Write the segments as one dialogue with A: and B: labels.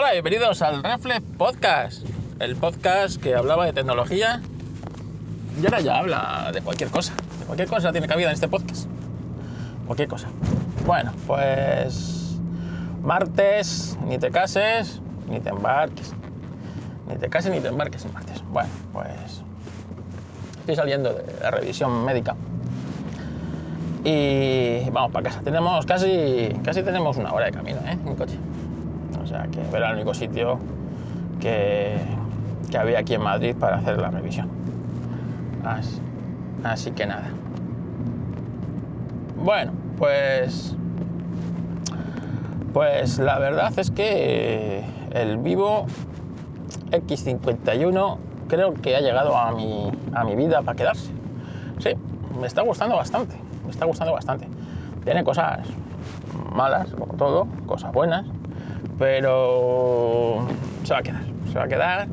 A: Hola, bienvenidos al Reflex Podcast, el podcast que hablaba de tecnología y ahora ya habla de cualquier cosa. De cualquier cosa tiene cabida en este podcast. Cualquier cosa. Bueno, pues martes, ni te cases, ni te embarques. Ni te cases ni te embarques en martes. Bueno, pues estoy saliendo de la revisión médica y vamos para casa. Tenemos casi, casi tenemos una hora de camino, ¿eh? En coche. O sea que era el único sitio que, que había aquí en Madrid para hacer la revisión. Así, que nada. Bueno, pues. Pues la verdad es que el Vivo X51 creo que ha llegado a mi, a mi vida para quedarse. Sí, me está gustando bastante. Me está gustando bastante. Tiene cosas malas, como todo, cosas buenas, pero se va a quedar. Se va a quedar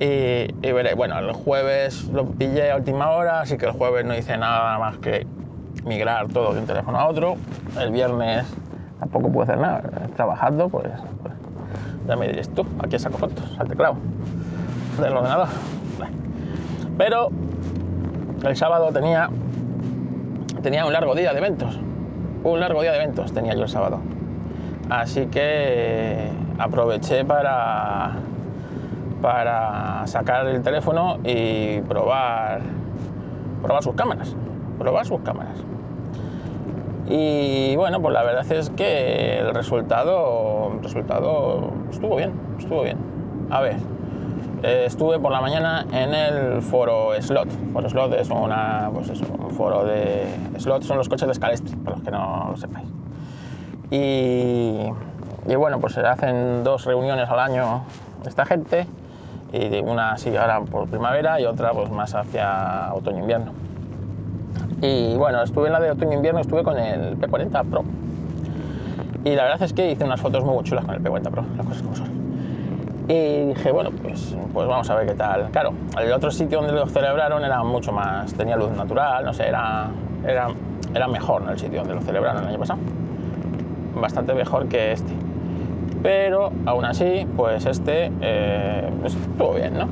A: y, veré, bueno, el jueves lo pillé a última hora, así que el jueves no hice nada más que migrar todo de un teléfono a otro. El viernes tampoco pude hacer nada, trabajando, pues, pues ya me diréis tú, aquí saco fotos al teclado del ordenador. Pero el sábado tenía, tenía un largo día de eventos, un largo día de eventos tenía yo el sábado. Así que aproveché para para sacar el teléfono y probar, probar sus cámaras. Probar sus cámaras. Y bueno, pues la verdad es que el resultado, resultado estuvo bien, estuvo bien. A ver, eh, estuve por la mañana en el foro Slot. Foro Slot es una, pues un foro de Slot, son los coches de Scalestri, para los que no lo sepáis. Y, y bueno, pues se hacen dos reuniones al año esta gente y una así ahora por primavera y otra pues más hacia otoño-invierno. Y bueno, estuve en la de otoño-invierno, estuve con el P40 Pro. Y la verdad es que hice unas fotos muy chulas con el P40 Pro, las cosas como son. Y dije, bueno, pues, pues vamos a ver qué tal. Claro, el otro sitio donde lo celebraron era mucho más, tenía luz natural, no sé, era, era, era mejor el sitio donde lo celebraron el año pasado. Bastante mejor que este pero aún así, pues este eh, pues estuvo bien, ¿no?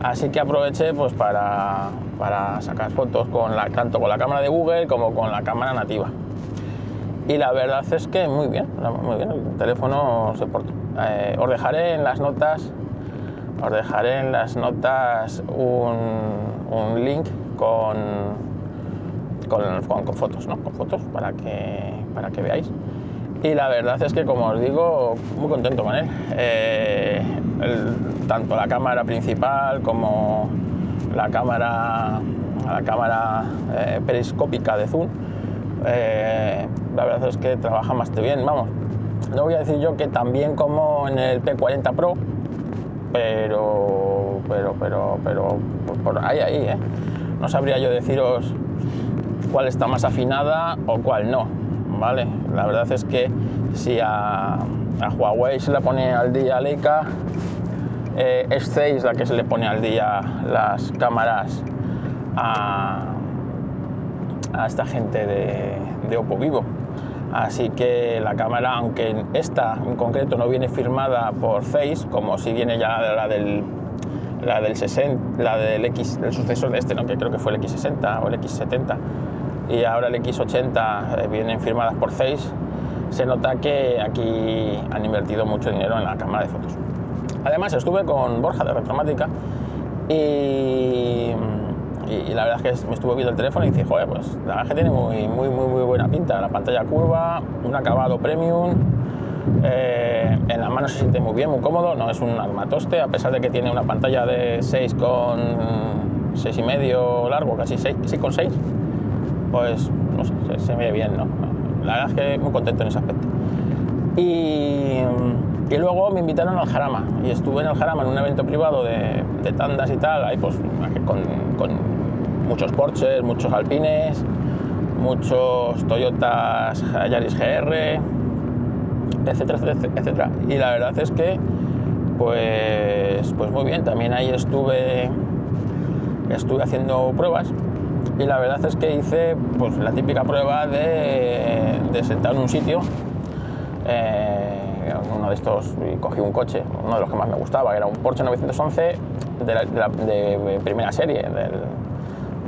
A: Así que aproveché pues para, para sacar fotos con la, tanto con la cámara de Google como con la cámara nativa. Y la verdad es que muy bien, muy bien, el teléfono se portó. Eh, os dejaré en las notas, os dejaré en las notas un, un link con, con, con, fotos, ¿no? Con fotos para que, para que veáis y la verdad es que, como os digo, muy contento con él. Eh, tanto la cámara principal como la cámara, la cámara eh, periscópica de zoom, eh, la verdad es que trabaja bastante bien. Vamos, no voy a decir yo que también como en el P40 Pro, pero, pero, pero, pero, por ahí, ahí. No sabría yo deciros cuál está más afinada o cuál no ¿vale? La verdad es que si a, a Huawei se le pone al día Leica, eh, es 6 la que se le pone al día las cámaras a, a esta gente de, de Oppo Vivo. Así que la cámara, aunque esta en concreto no viene firmada por Zeiss, como si viene ya la del la del 60, la del X, el sucesor de este, ¿no? que creo que fue el X60 o el X70, y ahora el X80 eh, vienen firmadas por Zeiss, se nota que aquí han invertido mucho dinero en la cámara de fotos. Además estuve con Borja de Retromática y, y, la verdad es que me estuve viendo el teléfono y dije, joder, pues la verdad es que tiene muy, muy, muy, muy buena pinta. La pantalla curva, un acabado premium, eh, en la mano se siente muy bien, muy cómodo, no es un armatoste, a pesar de que tiene una pantalla de 6 con 6 y medio largo, casi 6, 6 con 6 pues no sé, se, se, ve bien, ¿no? La verdad es que muy contento en ese aspecto. Y, y, luego me invitaron al Jarama y estuve en el Jarama en un evento privado de, tandas y tal, ahí pues con, con, muchos Porsches, muchos Alpines, muchos Toyotas Yaris GR, etcétera, etcétera, etcétera. Y la verdad es que pues, pues muy bien, también ahí estuve, estuve haciendo pruebas y la verdad es que hice pues, la típica prueba de, de sentar en un sitio eh, uno de estos y cogí un coche, uno de los que más me gustaba, era un Porsche 911 de, la, de, la, de primera serie, del,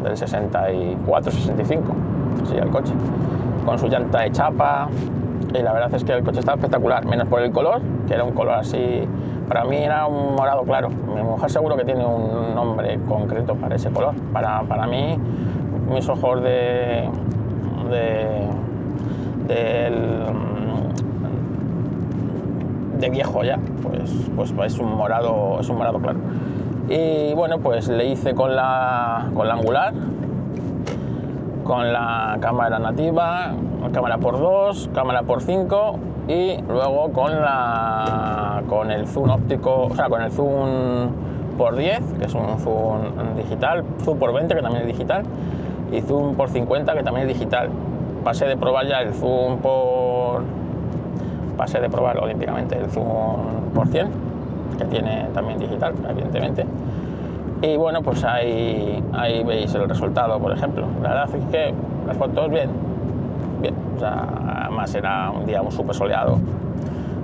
A: del 64-65, sí, el coche, con su llanta de chapa, y la verdad es que el coche estaba espectacular, menos por el color, que era un color así, para mí era un morado claro. Mi mujer seguro que tiene un nombre concreto para ese color. Para, para mí, mis ojos de, de, de, viejo ya, pues, pues es un morado, es un morado claro. Y bueno, pues le hice con la, con la angular, con la cámara nativa, cámara por 2, cámara por 5 y luego con la con el zoom óptico, o sea, con el zoom por 10, que es un zoom digital, zoom por 20, que también es digital, y zoom por 50, que también es digital. Pasé de probar ya el zoom por pasé de probar olímpicamente el zoom por 100, que tiene también digital, evidentemente. Y bueno, pues ahí, ahí veis el resultado, por ejemplo. La verdad es que las fotos bien, bien. O sea, además era un día súper soleado,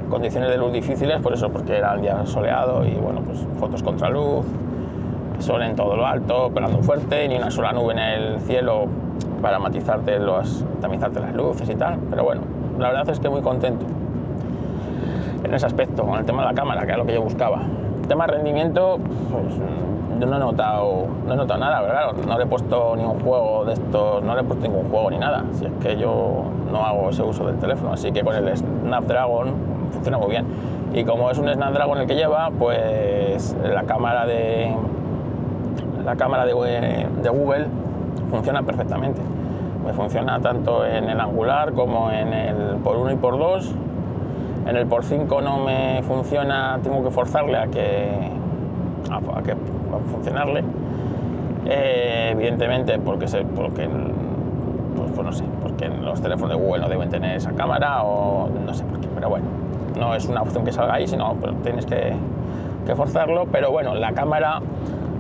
A: condiciones de luz difíciles, por eso, porque era el día soleado y bueno, pues fotos contra luz, sol en todo lo alto, pegando fuerte, ni una sola nube en el cielo para matizarte los, tamizarte las luces y tal. Pero bueno, la verdad es que muy contento en ese aspecto, con el tema de la cámara, que era lo que yo buscaba. El tema de rendimiento, pues yo no he notado, no he notado nada, pero claro, no le he puesto ni un juego de estos, no le he puesto ningún juego ni nada, si es que yo no hago ese uso del teléfono, así que con el Snapdragon funciona muy bien. Y como es un Snapdragon el que lleva, pues la cámara de la cámara de, de Google funciona perfectamente. Me funciona tanto en el angular como en el por 1 y por 2. En el por 5 no me funciona, tengo que forzarle a que, a, que a funcionarle. Eh, evidentemente porque, porque pues, pues, no sé, porque los teléfonos de Google no deben tener esa cámara o no sé por qué, pero bueno, no es una opción que salga ahí, sino pues, tienes que, que, forzarlo, pero bueno, la cámara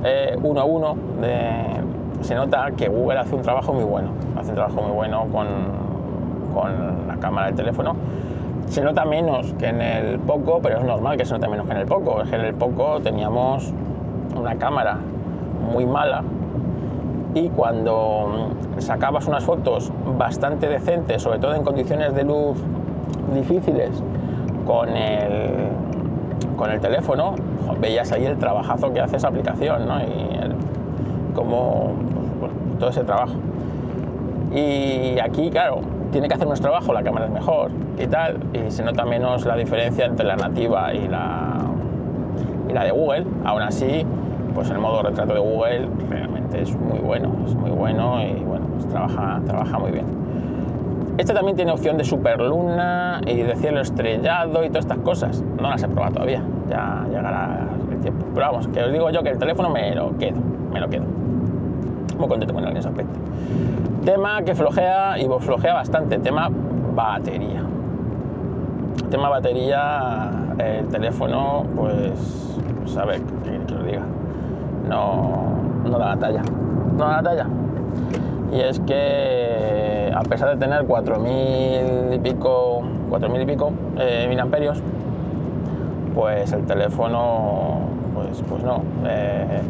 A: eh, uno a uno de, se nota que Google hace un trabajo muy bueno, hace un trabajo muy bueno con, con la cámara del teléfono se nota menos que en el Poco, pero es normal que se note menos que en el Poco. Es que en el Poco teníamos una cámara muy mala y cuando sacabas unas fotos bastante decentes, sobre todo en condiciones de luz difíciles, con el, con el teléfono, veías ahí el trabajazo que hace esa aplicación, ¿no? Y el, como pues, todo ese trabajo. Y aquí, claro, tiene que hacer nuestro trabajo, la cámara es mejor y tal, y se nota menos la diferencia entre la nativa y la, y la de Google. Aún así, pues el modo retrato de Google realmente es muy bueno, es muy bueno y bueno, pues trabaja, trabaja muy bien. Este también tiene opción de superluna y de cielo estrellado y todas estas cosas. No las he probado todavía, ya llegará el tiempo. Pero vamos, que os digo yo que el teléfono me lo quedo, me lo quedo. Muy contento con él en ese aspecto. Tema que flojea y flojea bastante, tema batería. Tema batería, el teléfono, pues, pues a ver, que, que lo diga no, no da la talla. No da la talla. Y es que a pesar de tener 4.000 y pico, 4.000 y pico eh, mil pues el teléfono, pues, pues no. Eh,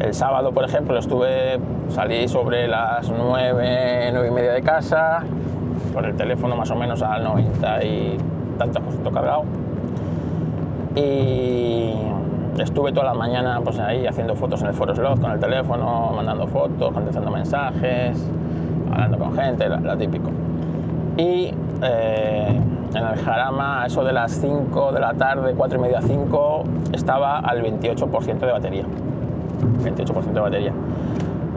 A: el sábado, por ejemplo, estuve, salí sobre las 9, 9 y media de casa, con el teléfono más o menos al 90 y tantos por cargado. Y estuve toda la mañana pues ahí haciendo fotos en el Foro Slot con el teléfono, mandando fotos, contestando mensajes, hablando con gente, lo, típico. Y eh, en el Jarama, a eso de las 5 de la tarde, 4 y media, 5, estaba al 28% de batería. 28% de batería.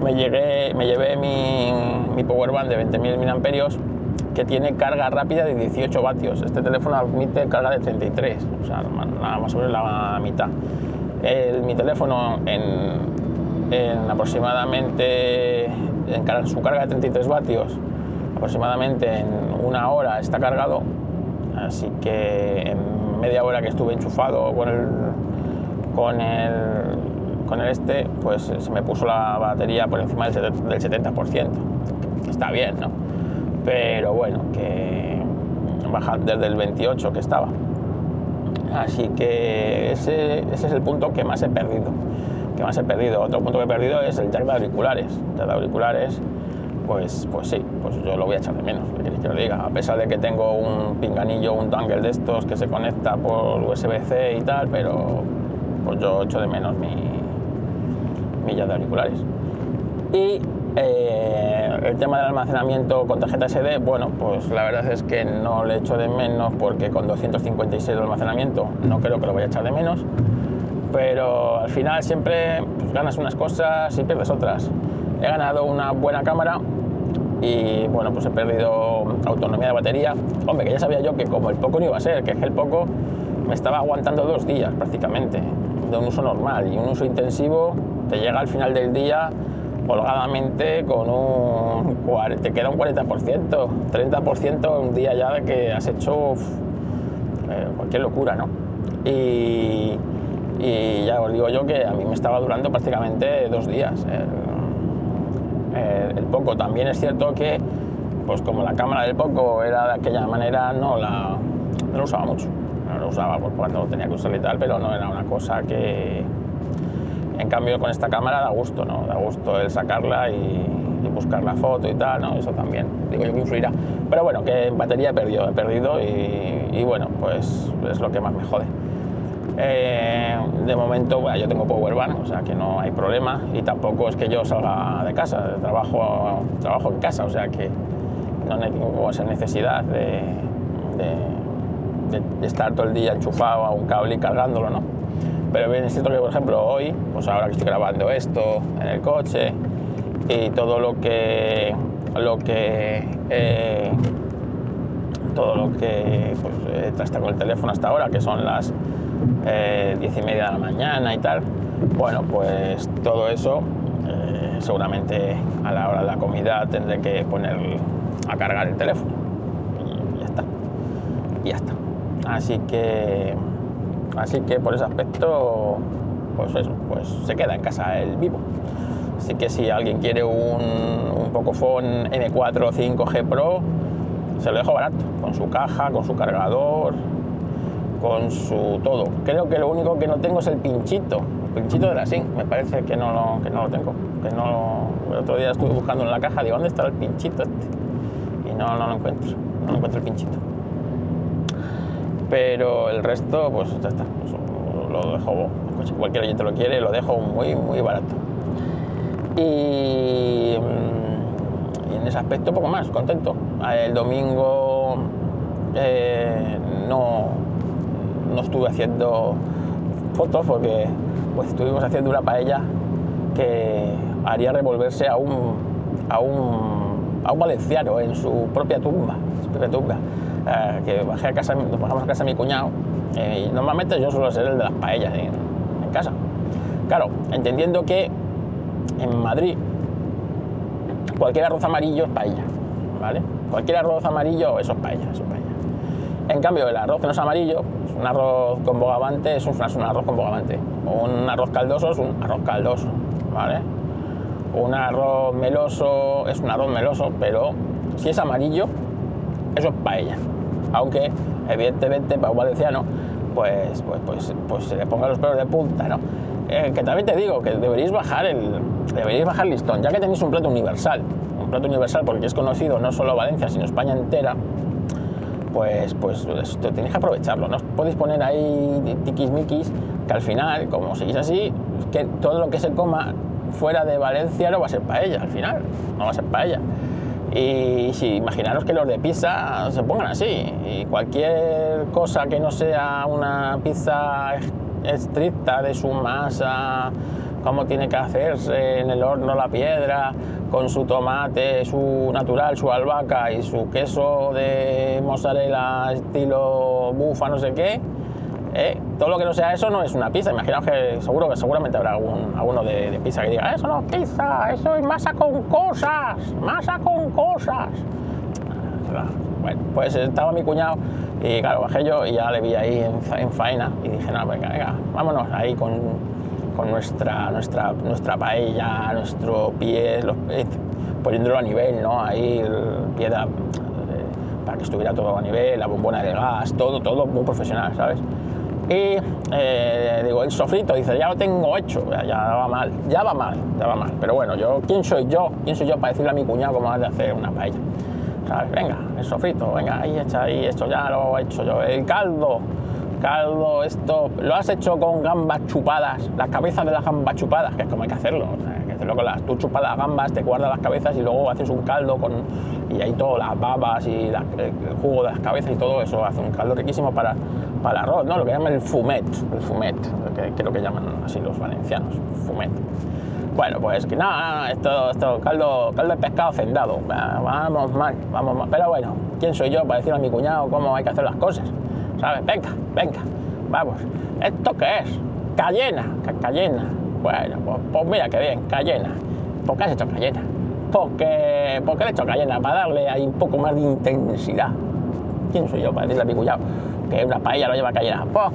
A: Me, llegué, me llevé mi, mi Powerbank de 20.000 mAh que tiene carga rápida de 18 vatios. Este teléfono admite carga de 33, o sea, más o menos la mitad el, mi teléfono en, en aproximadamente en su carga de 33 vatios aproximadamente en una hora está cargado así que en media hora que estuve enchufado con el con el con el este pues se me puso la batería por encima del 70% está bien no pero bueno que baja desde el 28 que estaba. Así que ese, ese es el punto que más he perdido. Que más he perdido. Otro punto que he perdido es el jack de auriculares. El jack de auriculares pues, pues sí, pues yo lo voy a echar de menos, ¿qué queréis que lo diga? A pesar de que tengo un pinganillo, un dongle de estos que se conecta por USB-C y tal, pero pues yo echo de menos mi, mi de auriculares. Y eh, el tema del almacenamiento con tarjeta SD, bueno, pues la verdad es que no le echo de menos porque con 256 de almacenamiento no creo que lo vaya a echar de menos, pero al final siempre pues, ganas unas cosas y pierdes otras. He ganado una buena cámara y bueno, pues he perdido autonomía de batería. Hombre, que ya sabía yo que como el poco no iba a ser, que el poco me estaba aguantando dos días prácticamente de un uso normal y un uso intensivo te llega al final del día holgadamente con un te queda un 40%, 30% un día ya de que has hecho eh, cualquier locura, ¿no? Y, y, ya os digo yo que a mí me estaba durando prácticamente dos días. Eh, el Poco. También es cierto que, pues como la cámara del Poco era de aquella manera, no la no usaba mucho. No lo usaba por cuando tenía que usar y tal, pero no era una cosa que... En cambio con esta cámara da gusto, ¿no? Da gusto el sacarla y, buscar la foto y tal, ¿no? Eso también, digo yo que influirá. Pero bueno, que en batería he perdido, he perdido y, y bueno, pues es lo que más me jode. Eh, de momento, yo tengo powerbank, o sea que no hay problema y tampoco es que yo salga de casa, trabajo, trabajo en casa, o sea que no tengo esa necesidad de, estar todo el día enchufado a un cable y cargándolo, ¿no? Pero bien es cierto que, por ejemplo, hoy, pues ahora que estoy grabando esto en el coche y todo lo que, lo que eh, todo lo que pues, he con el teléfono hasta ahora, que son las eh, diez y media de la mañana y tal. Bueno, pues todo eso eh, seguramente a la hora de la comida tendré que poner a cargar el teléfono. Y ya está. Y ya está. Así que, así que por ese aspecto, pues eso, pues se queda en casa el vivo. Así que si alguien quiere un, un Pocophone M4 5G Pro, se lo dejo barato, con su caja, con su cargador, con su todo. Creo que lo único que no tengo es el pinchito, el pinchito de la SIM, me parece que no lo, que no lo tengo. Que no el otro día estuve buscando en la caja, digo, ¿dónde está el pinchito este? Y no, no lo encuentro, no encuentro el pinchito. Pero el resto, pues ya está, pues, lo dejo, si cualquier oyente lo quiere, lo dejo muy, muy barato. Y, mm, en ese aspecto, poco más, contento. El domingo eh, no, no estuve haciendo fotos porque pues estuvimos haciendo una paella que haría revolverse a un, a un, a un valenciano en su propia tumba, su propia tumba. Eh, que bajé a casa, nos bajamos a casa de mi cuñado eh, y normalmente yo suelo ser el de las paellas en, casa. Claro, entendiendo que en Madrid cualquier arroz amarillo es paella, ¿vale? Cualquier arroz amarillo, eso es es paella. En cambio, el arroz que no es amarillo, un arroz con bogavante es un, arroz con bogavante. Un arroz caldoso es un arroz caldoso, ¿vale? Un arroz meloso es un arroz meloso, pero si es amarillo, eso es paella. Aunque, evidentemente, para un valenciano, pues, pues, pues, pues se le ponga los pelos de punta, ¿no? Eh, que también te digo que deberíais bajar el deberíais bajar listón, ya que tenéis un plato universal, un plato universal porque es conocido no solo Valencia, sino España entera, pues, pues esto tenéis que aprovecharlo. No os podéis poner ahí tiquismiquis, que al final, como seguís así, que todo lo que se coma fuera de Valencia no va a ser paella, al final, no va a ser paella. Y si imaginaros que los de pizza se pongan así, y cualquier cosa que no sea una pizza estricta de su masa, cómo tiene que hacerse en el horno la piedra, con su tomate, su natural, su albahaca y su queso de mozzarella estilo bufa, no sé qué. ¿eh? Todo lo que no sea eso no es una pizza. Imaginaos que seguro que seguramente habrá algún, alguno de, pizza que diga, eso no es pizza, eso es masa con cosas, masa con cosas. Bueno, pues estaba mi cuñado y claro, bajé yo y ya le vi ahí en, faena y dije, no, venga, venga, vámonos ahí con, con nuestra, nuestra, nuestra paella, nuestro pie, poniéndolo a nivel, ¿no? Ahí el pie para que estuviera todo a nivel, la bombona de gas, todo, todo muy profesional, ¿sabes? Y eh, digo, el sofrito, dice, ya lo tengo hecho, ya, ya, va mal, ya va mal, ya va mal. Pero bueno, yo, ¿quién soy yo? ¿Quién soy yo para decirle a mi cuñado cómo ha de hacer una paella? ¿Sabes? Venga, el sofrito, venga, ahí echa ahí, esto ya lo he hecho yo. El caldo, caldo, esto, lo has hecho con gambas chupadas, las cabezas de las gambas chupadas, que es como hay que hacerlo. O hay que hacerlo con las, tú chupas las gambas, te guardas las cabezas y luego haces un caldo con, y ahí todo, las babas y la, el jugo de las cabezas y todo eso hace un caldo riquísimo para, para arroz, ¿no? Lo que llaman el fumet, el fumet, que creo que llaman así los valencianos, fumet. Bueno, pues que nada, esto, esto, caldo, caldo de pescado cendado. Vamos mal, vamos mal. Pero bueno, ¿quién soy yo para decirle a mi cuñado cómo hay que hacer las cosas? ¿Sabes? Venga, venga, vamos. ¿Esto qué es? Cayena, cayena. Bueno, pues, pues, mira qué bien, cayena. ¿Por qué has hecho cayena? Porque, porque le he hecho cayena, para darle ahí un poco más de intensidad. ¿Quién soy yo para decirle a mi cuñado que una paella lo lleva cayena? Pues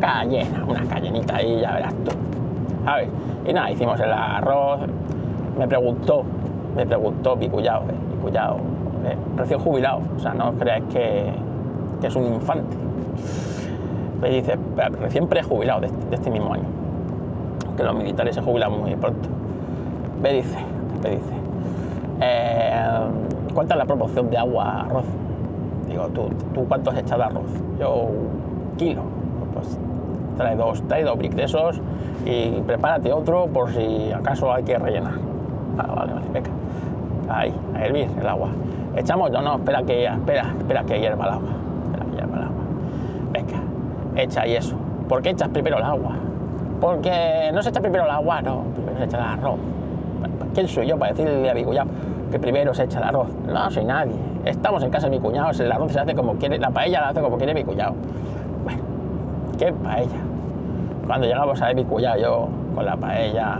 A: cayena, una cayenita ahí, ya verás tú. Ver, y nada, hicimos el arroz. Me preguntó, me preguntó mi cuñado, eh, eh, recién jubilado, o sea, no que, que es un infante. Me dice, recién prejubilado de, de este mismo año, que los militares se jubilan muy pronto. Me dice, me dice, eh, ¿cuánta es la proporción de agua arroz? Digo, ¿tú, ¿tú cuánto has echado arroz? Yo, kilo. Pues trae dos, trae dos brick de esos y prepárate otro por si acaso hay que rellenar. Vale, vale, vale, venga. Ahí, a hervir el agua. Echamos, no, no, espera que, espera, espera que hierva el agua. Espera que hierva el agua. Venga, ahí eso. ¿Por qué echas primero el agua? Porque no se echa primero el agua, no, primero se echa el arroz. ¿Quién soy yo para decirle a mi que primero se echa el arroz? No soy nadie. Estamos en casa de mi cuñado, el arroz se hace como quiere, la paella la hace como quiere mi cuñado. Bueno, ¿qué paella? Cuando llegamos a cuñado, yo con la paella,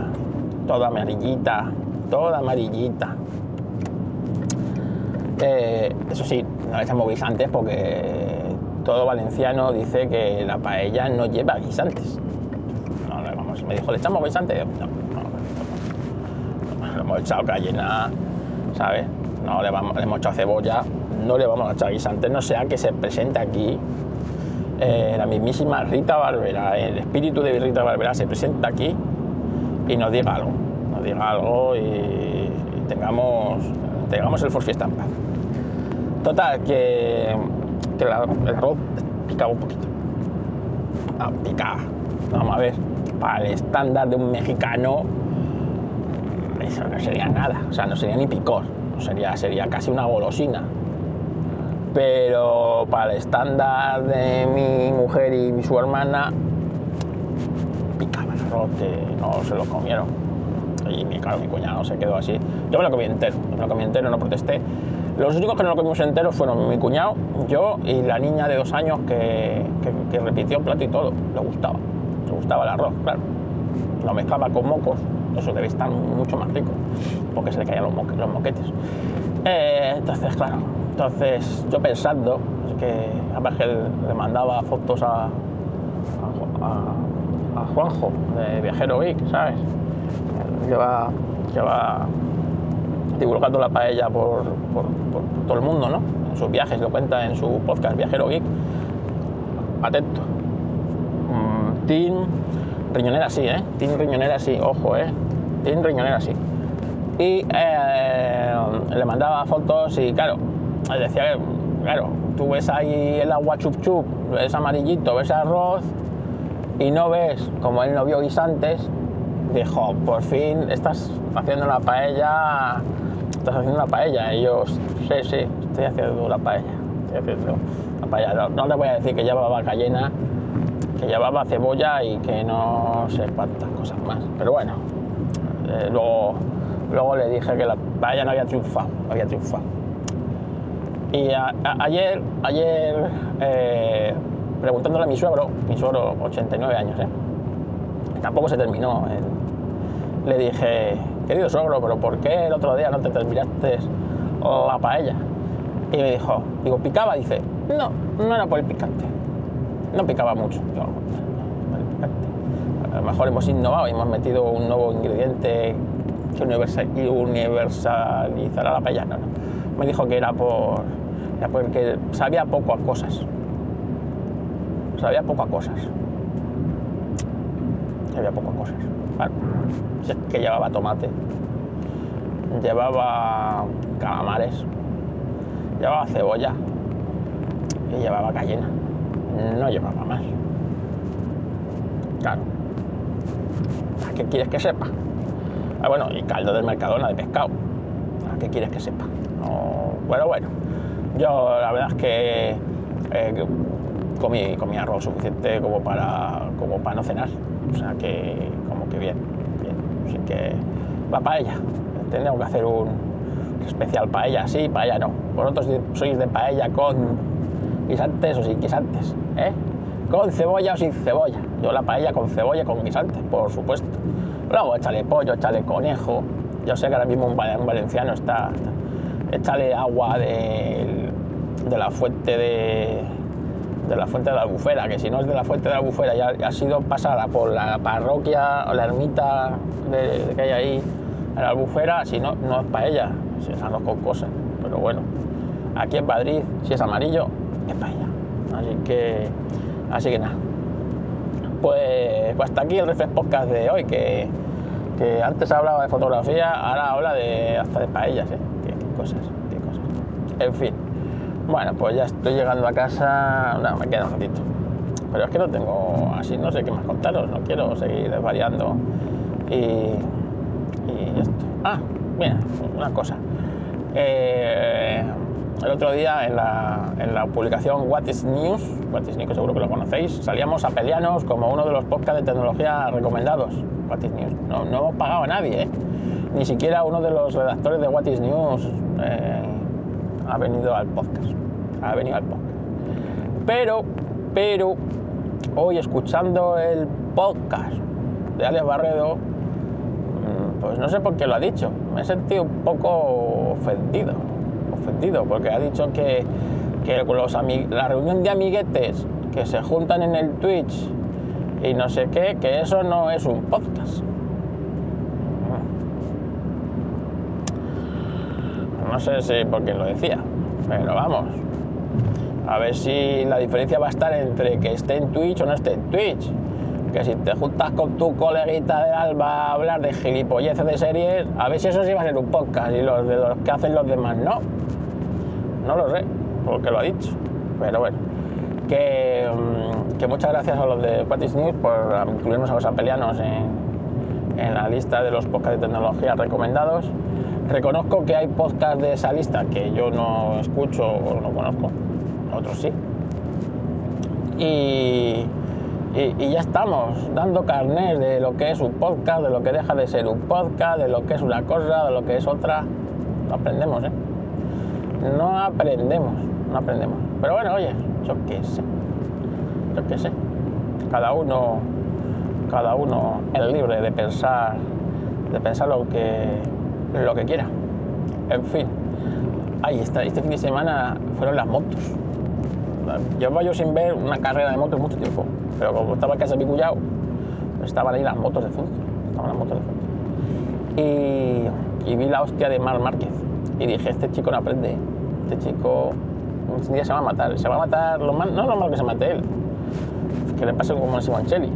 A: toda amarillita, toda amarillita. Eh, eso sí, no le echamos guisantes porque todo valenciano dice que la paella no lleva guisantes. No, no, vamos, me dijo, ¿le echamos guisantes? No, no, no, le hemos echado cayena, ¿sabes? No le, vamos, le hemos echado cebolla, no le vamos a echar guisantes, no sea que se presente aquí eh, la mismísima Rita Barbera, el espíritu de Rita Barbera se presenta aquí y nos diga algo, nos diga algo y, tengamos, tengamos el Forfiesta. Total, que, que el arroz picaba un poquito. Ah, picaba. Vamos a ver, para el estándar de un mexicano, eso no sería nada, o sea, no sería ni picor, sería, sería casi una golosina. Pero para el estándar de mi mujer y su hermana picaba el arroz que no se lo comieron. Y claro, mi cuñado se quedó así. Yo me lo comí entero, me lo comí entero, no protesté los únicos que no lo comimos entero fueron mi cuñado, yo y la niña de dos años que, que, que repitió plato y todo, le gustaba le gustaba el arroz, claro. Lo mezclaba con mocos eso debe estar mucho más rico porque se le caían los, mo los moquetes. Eh, entonces claro entonces, yo pensando que además que le mandaba fotos a, a, a, Juanjo de Viajero Geek, ¿sabes? Que va, que va divulgando la paella por, por, todo el mundo, ¿no? En sus viajes, lo cuenta en su podcast Viajero Geek. Atento. Mm, team Riñonera sí, ¿eh? Team Riñonera sí, ojo, ¿eh? Team Riñonera sí. Y eh, le mandaba fotos y claro, decía que, claro, tú ves ahí el agua chup chup, ves amarillito, ves arroz y no ves, como él no vio guisantes, dijo, por fin estás haciendo una paella, estás haciendo una paella. Y yo, sí, sí, estoy haciendo la paella, estoy haciendo la paella. No, no le voy a decir que llevaba cayena, que llevaba cebolla y que no sé cuántas cosas más. Pero bueno, eh, luego, luego le dije que la paella no había triunfado, había triunfado. Y ayer, ayer eh, preguntándole a mi suegro, mi suegro, 89 años, ¿eh? tampoco se terminó. Le dije, querido suegro, pero ¿por qué el otro día no te terminaste la paella? Y me dijo, digo, ¿picaba? Dice, no, no era por el picante. No picaba mucho. Yo, el picante. A lo mejor hemos innovado y hemos metido un nuevo ingrediente que universalizará la paella. No, no. Me dijo que era por, era porque sabía poco a cosas. Sabía poco a cosas. que había pocas cosas. Que llevaba tomate, llevaba calamares, llevaba cebolla y llevaba cayena. No llevaba más. Claro. ¿A qué quieres que sepa? Ah, bueno, y caldo del Mercadona de pescado. ¿A qué quieres que sepa? No, bueno, bueno. Yo la verdad es que eh, comí, comí arroz suficiente como para, como para no cenar. O sea que, como que bien, que la paella. Tendríamos que hacer un especial paella, sí, paella no. Vosotros sois de paella con guisantes o sin guisantes, ¿eh? Con cebolla o sin cebolla. Yo la paella con cebolla, con guisantes, por supuesto. Luego échale pollo, échale conejo. Yo sé que ahora mismo un valenciano está, échale agua de, de la fuente de, de la fuente de la albufera, que si no es de la fuente de la albufera ya ha sido pasada por la parroquia o la ermita que hay ahí en la albufera, si no, no es paella, si es arroz con cosas. Pero bueno, aquí en Madrid, si es amarillo, es paella. Así que, así que nada. Pues, pues hasta aquí el Reflex Podcast de hoy, que, que, antes hablaba de fotografía, ahora habla de hasta de paellas, ¿eh? qué, qué cosas, qué cosas. En fin. Bueno, pues ya estoy llegando a casa. No, me queda un ratito. Pero es que no tengo así, no sé qué más contaros. No quiero seguir desvariando. Y, y esto. Ah, mira, una cosa. Eh, el otro día en la, en la, publicación What is News, What is News, seguro que lo conocéis, salíamos a pelearnos como uno de los podcasts de tecnología recomendados. What is News. No, no hemos pagado a nadie, ¿eh? ni siquiera uno de los redactores de What is News. Eh, ha venido al podcast. Ha venido al podcast. Pero, pero, hoy escuchando el podcast de Alex Barredo, mm, pues no sé por qué lo ha dicho. Me he sentido un poco ofendido. Ofendido, porque ha dicho que, que los la reunión de amiguetes que se juntan en el Twitch y no sé qué, que eso no es un podcast. No sé si por qué lo decía, pero vamos. A ver si la diferencia va a estar entre que esté en Twitch o no esté en Twitch. Que si te juntas con tu coleguita de Alba a hablar de gilipolleces de series, a ver si eso sí va a ser un podcast y los de los que hacen los demás no. No lo sé, porque lo ha dicho. Pero bueno, que, mm, muchas gracias a los de Patis News por incluirnos a los apelianos en, en la lista de los podcasts de tecnología recomendados. Reconozco que hay podcasts de esa lista que yo no escucho o no conozco, otros sí. Y, ya estamos dando carnet de lo que es un podcast, de lo que deja de ser un podcast, de lo que es una cosa, de lo que es otra. No aprendemos, ¿eh? No aprendemos, no aprendemos. Pero bueno, oye, yo qué sé, yo qué sé. Cada uno, cada uno es libre de pensar, de pensar lo que lo que quiera. En fin, ahí está. Este fin de semana fueron las motos. Llevo yo sin ver una carrera de motos mucho tiempo, pero como estaba en casa de mi estaban ahí las motos de fútbol. Estaban las motos de fútbol. Y, vi la hostia de Mar Márquez. Y dije, este chico no aprende. Este chico un día se va a matar. Se va a matar, lo mal, no lo malo que se mate él, que le pase como a Simoncelli,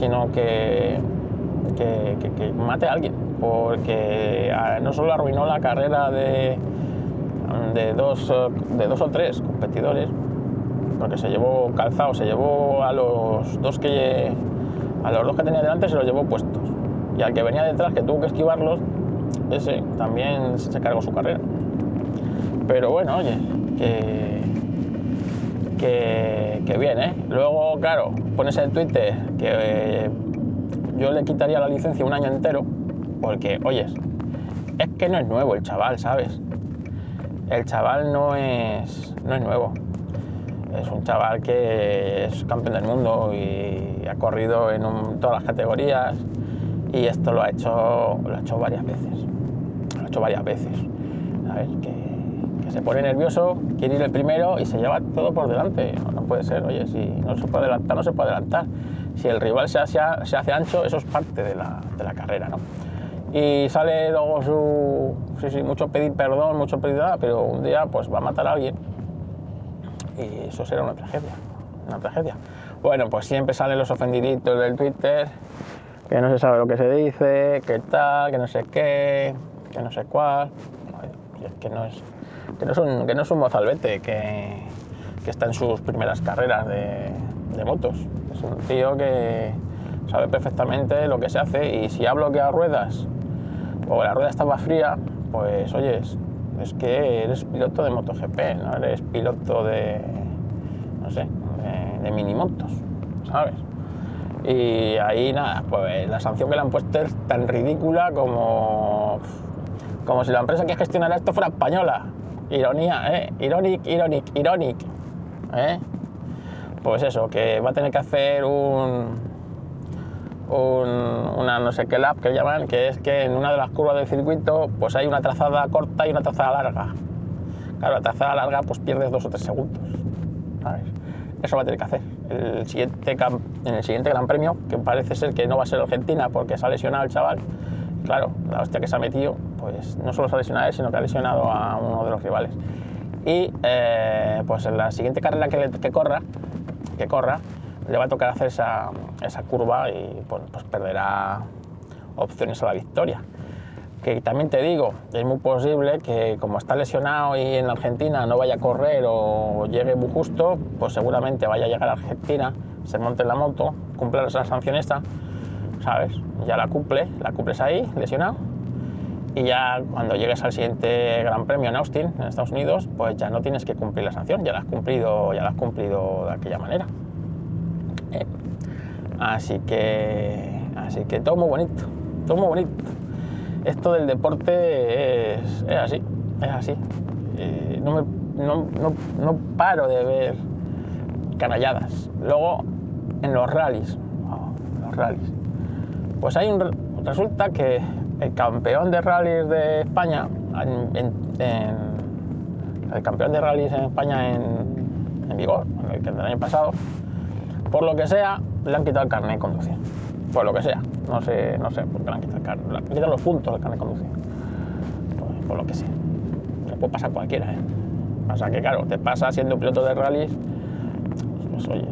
A: sino que, que mate a alguien porque ah, no solo arruinó la carrera de, de, dos, de dos o tres competidores, porque se llevó calzado, se llevó a los dos que a los dos que tenía delante se los llevó puestos y al que venía detrás que tuvo que esquivarlos ese también se cargó su carrera pero bueno oye que que, que bien ¿eh? luego claro pones en Twitter que eh, yo le quitaría la licencia un año entero porque, oyes, es que no es nuevo el chaval, ¿sabes? El chaval no es, no es nuevo. Es un chaval que es campeón del mundo y ha corrido en todas las categorías y esto lo ha hecho, lo ha hecho varias veces. Lo ha hecho varias veces. ¿Sabes? Que, que se pone nervioso, quiere ir el primero y se lleva todo por delante. No, no puede ser, oye, si no se puede adelantar, no se puede adelantar. Si el rival se hace, se hace ancho, eso es parte de la, de la carrera, ¿no? Y sale luego su sí, sí, mucho pedir perdón, mucho pedir nada, pero un día pues va a matar a alguien y eso será una tragedia, una tragedia. Bueno, pues siempre salen los ofendiditos del Twitter que no se sabe lo que se dice, que tal, que no sé qué, que no sé cuál. Que no es, que no es, un, que no es un mozalbete que, que está en sus primeras carreras de, de motos. Es un tío que sabe perfectamente lo que se hace y si hablo que a ruedas o la rueda estaba fría, pues oyes, es que eres piloto de MotoGP, no eres piloto de, no sé, de, de minimotos, ¿sabes? Y ahí nada, pues la sanción que le han puesto es tan ridícula como, como si la empresa que gestionara esto fuera española. Ironía, ¿eh? Ironic, ironic, ironic. ¿eh? Pues eso, que va a tener que hacer un, un, una no sé qué lap que llaman, que es que en una de las curvas del circuito pues hay una trazada corta y una trazada larga. Claro, la trazada larga pues pierdes dos o tres segundos. Eso va a tener que hacer. El siguiente, en el siguiente Gran Premio, que parece ser que no va a ser Argentina porque se ha lesionado el chaval, claro, la hostia que se ha metido, pues no solo se ha lesionado él, sino que ha lesionado a uno de los rivales. Y eh, pues en la siguiente carrera que corra, que corra, le va a tocar hacer esa, esa curva y pues, pues, perderá opciones a la victoria. Que también te digo, es muy posible que como está lesionado y en Argentina no vaya a correr o llegue muy justo, pues seguramente vaya a llegar a Argentina, se monte en la moto, cumpla esa sanción esta, ¿sabes? Ya la cumple, la cumples ahí, lesionado, y ya cuando llegues al siguiente Gran Premio en Austin, en Estados Unidos, pues ya no tienes que cumplir la sanción, ya la has cumplido, ya la has cumplido de aquella manera. Así que, así que todo muy bonito, todo muy bonito. Esto del deporte es, así, es así. No, me, no, no, no, paro de ver canalladas. Luego, en los rallies, los rallies, pues hay un, resulta que el campeón de rallies de España, en, el campeón de rallies en España en, en vigor, el del año pasado, por lo que sea, le han quitado el carnet de conducir. Por lo que sea. No sé, no sé por qué le han quitado el carnet. Le han quitado los puntos del carnet de conducir. Por, por, lo que sea. Le puede pasar a cualquiera, ¿eh? Pasa que, claro, te pasa siendo piloto de rallies, pues oye,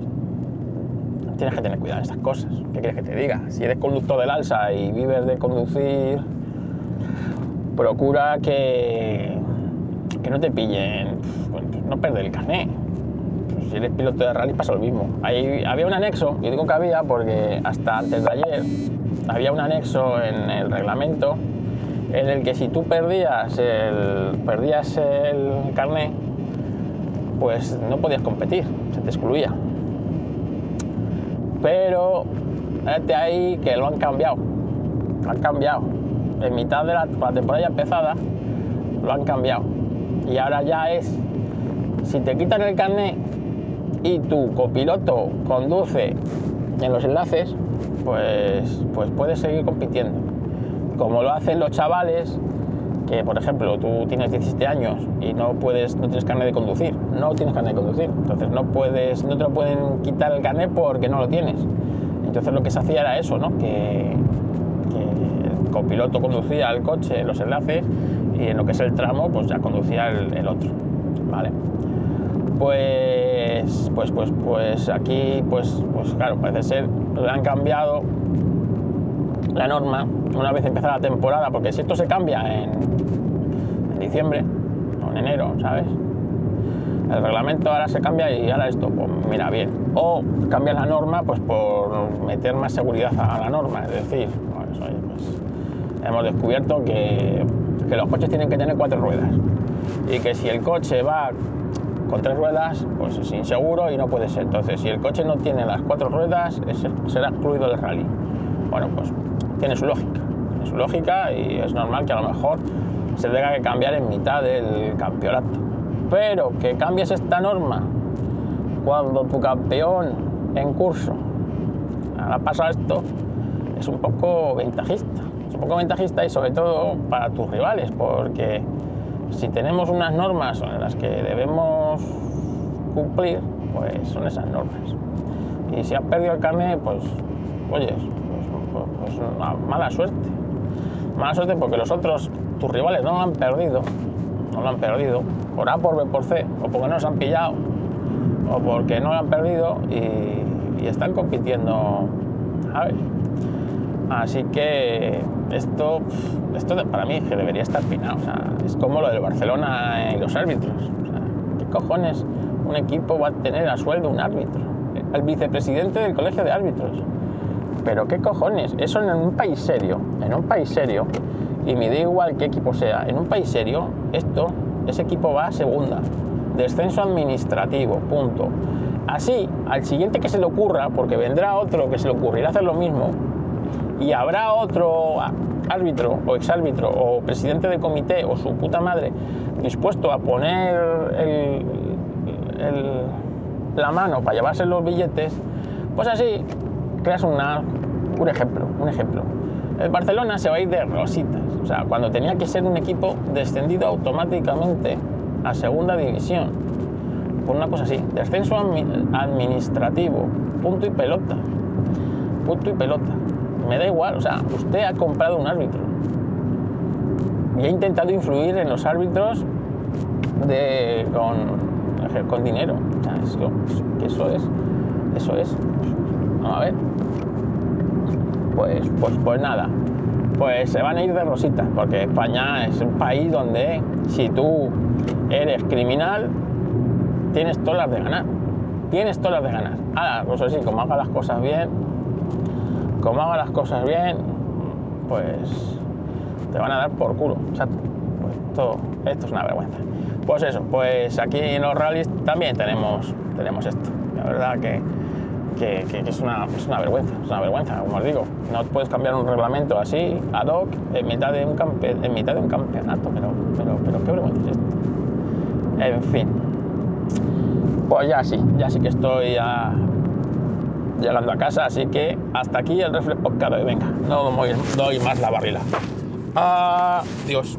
A: tienes que tener cuidado en estas cosas. ¿Qué quieres que te diga? Si eres conductor del alza y vives de conducir, procura que, que no te pillen, pues, no perder el carnet si eres piloto de rally pasa lo mismo. Ahí había un anexo, y digo que había porque hasta antes de ayer había un anexo en el reglamento en el que si tú perdías el, perdías el carnet, pues no podías competir, se te excluía. Pero fíjate ahí que lo han cambiado, lo han cambiado. En mitad de la, la temporada ya empezada, lo han cambiado. Y ahora ya es, si te quitan el carnet, y tu copiloto conduce en los enlaces, pues, pues puedes seguir compitiendo. Como lo hacen los chavales, que por ejemplo tú tienes 17 años y no puedes, no tienes carnet de conducir, no tienes carnet de conducir, entonces no puedes, no te lo pueden quitar el carnet porque no lo tienes. Entonces lo que se hacía era eso, ¿no? Que, el copiloto conducía el coche los enlaces y en lo que es el tramo, pues ya conducía el, el otro, ¿vale? Pues, pues, pues, pues aquí, pues, pues claro, parece ser, han cambiado la norma una vez empezada la temporada, porque si esto se cambia en, diciembre o en enero, ¿sabes? El reglamento ahora se cambia y ahora esto, pues mira, bien. O cambias la norma, pues por meter más seguridad a la norma, es decir, pues, pues, hemos descubierto que, que los coches tienen que tener cuatro ruedas y que si el coche va con tres ruedas, pues es inseguro y no puede ser. Entonces, si el coche no tiene las cuatro ruedas, es, será excluido del rally. Bueno, pues tiene su lógica, tiene su lógica y es normal que a lo mejor se tenga que cambiar en mitad del campeonato. Pero que cambies esta norma cuando tu campeón en curso ha pasado esto, es un poco ventajista. Es un poco ventajista y sobre todo para tus rivales, porque si tenemos unas normas en las que debemos cumplir, pues son esas normas. Y si has perdido el carnet, pues, oye, pues, pues, pues mala suerte. Mala suerte porque los otros, tus rivales, no lo han perdido. No lo han perdido. Por A, por B, por C. O porque no se han pillado. O porque no lo han perdido y, y están compitiendo. Ver. Así que esto, esto para mí que debería estar pinado. O sea, es como lo del Barcelona y los árbitros. O sea, ¿Qué cojones un equipo va a tener a sueldo un árbitro? El vicepresidente del colegio de árbitros. Pero qué cojones, eso en un país serio, en un país serio, y me da igual qué equipo sea, en un país serio, esto, ese equipo va a segunda. Descenso administrativo, punto. Así, al siguiente que se le ocurra, porque vendrá otro que se le ocurrirá hacer lo mismo, y habrá otro árbitro o exárbitro o presidente de comité o su puta madre dispuesto a poner la mano para llevarse los billetes, pues así creas una, un ejemplo, un ejemplo. El Barcelona se va a ir de rositas, o sea, cuando tenía que ser un equipo descendido automáticamente a segunda división, por una cosa así, descenso administrativo, punto y pelota, punto y pelota me da igual, o sea, usted ha comprado un árbitro y ha intentado influir en los árbitros de, con, con dinero. O sea, eso es, eso es. Vamos a ver. Pues, pues, pues nada, pues se van a ir de rositas, porque España es un país donde si tú eres criminal, tienes todas las de ganar. Tienes todas las de ganar. Ahora, pues así, como haga las cosas bien, como haga las cosas bien, pues te van a dar por culo. Pues esto, esto es una vergüenza. Pues eso, pues aquí en los rallies también tenemos, tenemos esto. La verdad que, que, que es, una, es, una, vergüenza, es una vergüenza, como os digo. No puedes cambiar un reglamento así, ad hoc, en mitad de un, campe, en mitad de un campeonato, pero, pero, pero qué vergüenza es esto. En fin. Pues ya sí, ya sí que estoy a, llegando a casa, así que hasta aquí el reflejo podcast. Venga, no doy más la barrila. Adiós.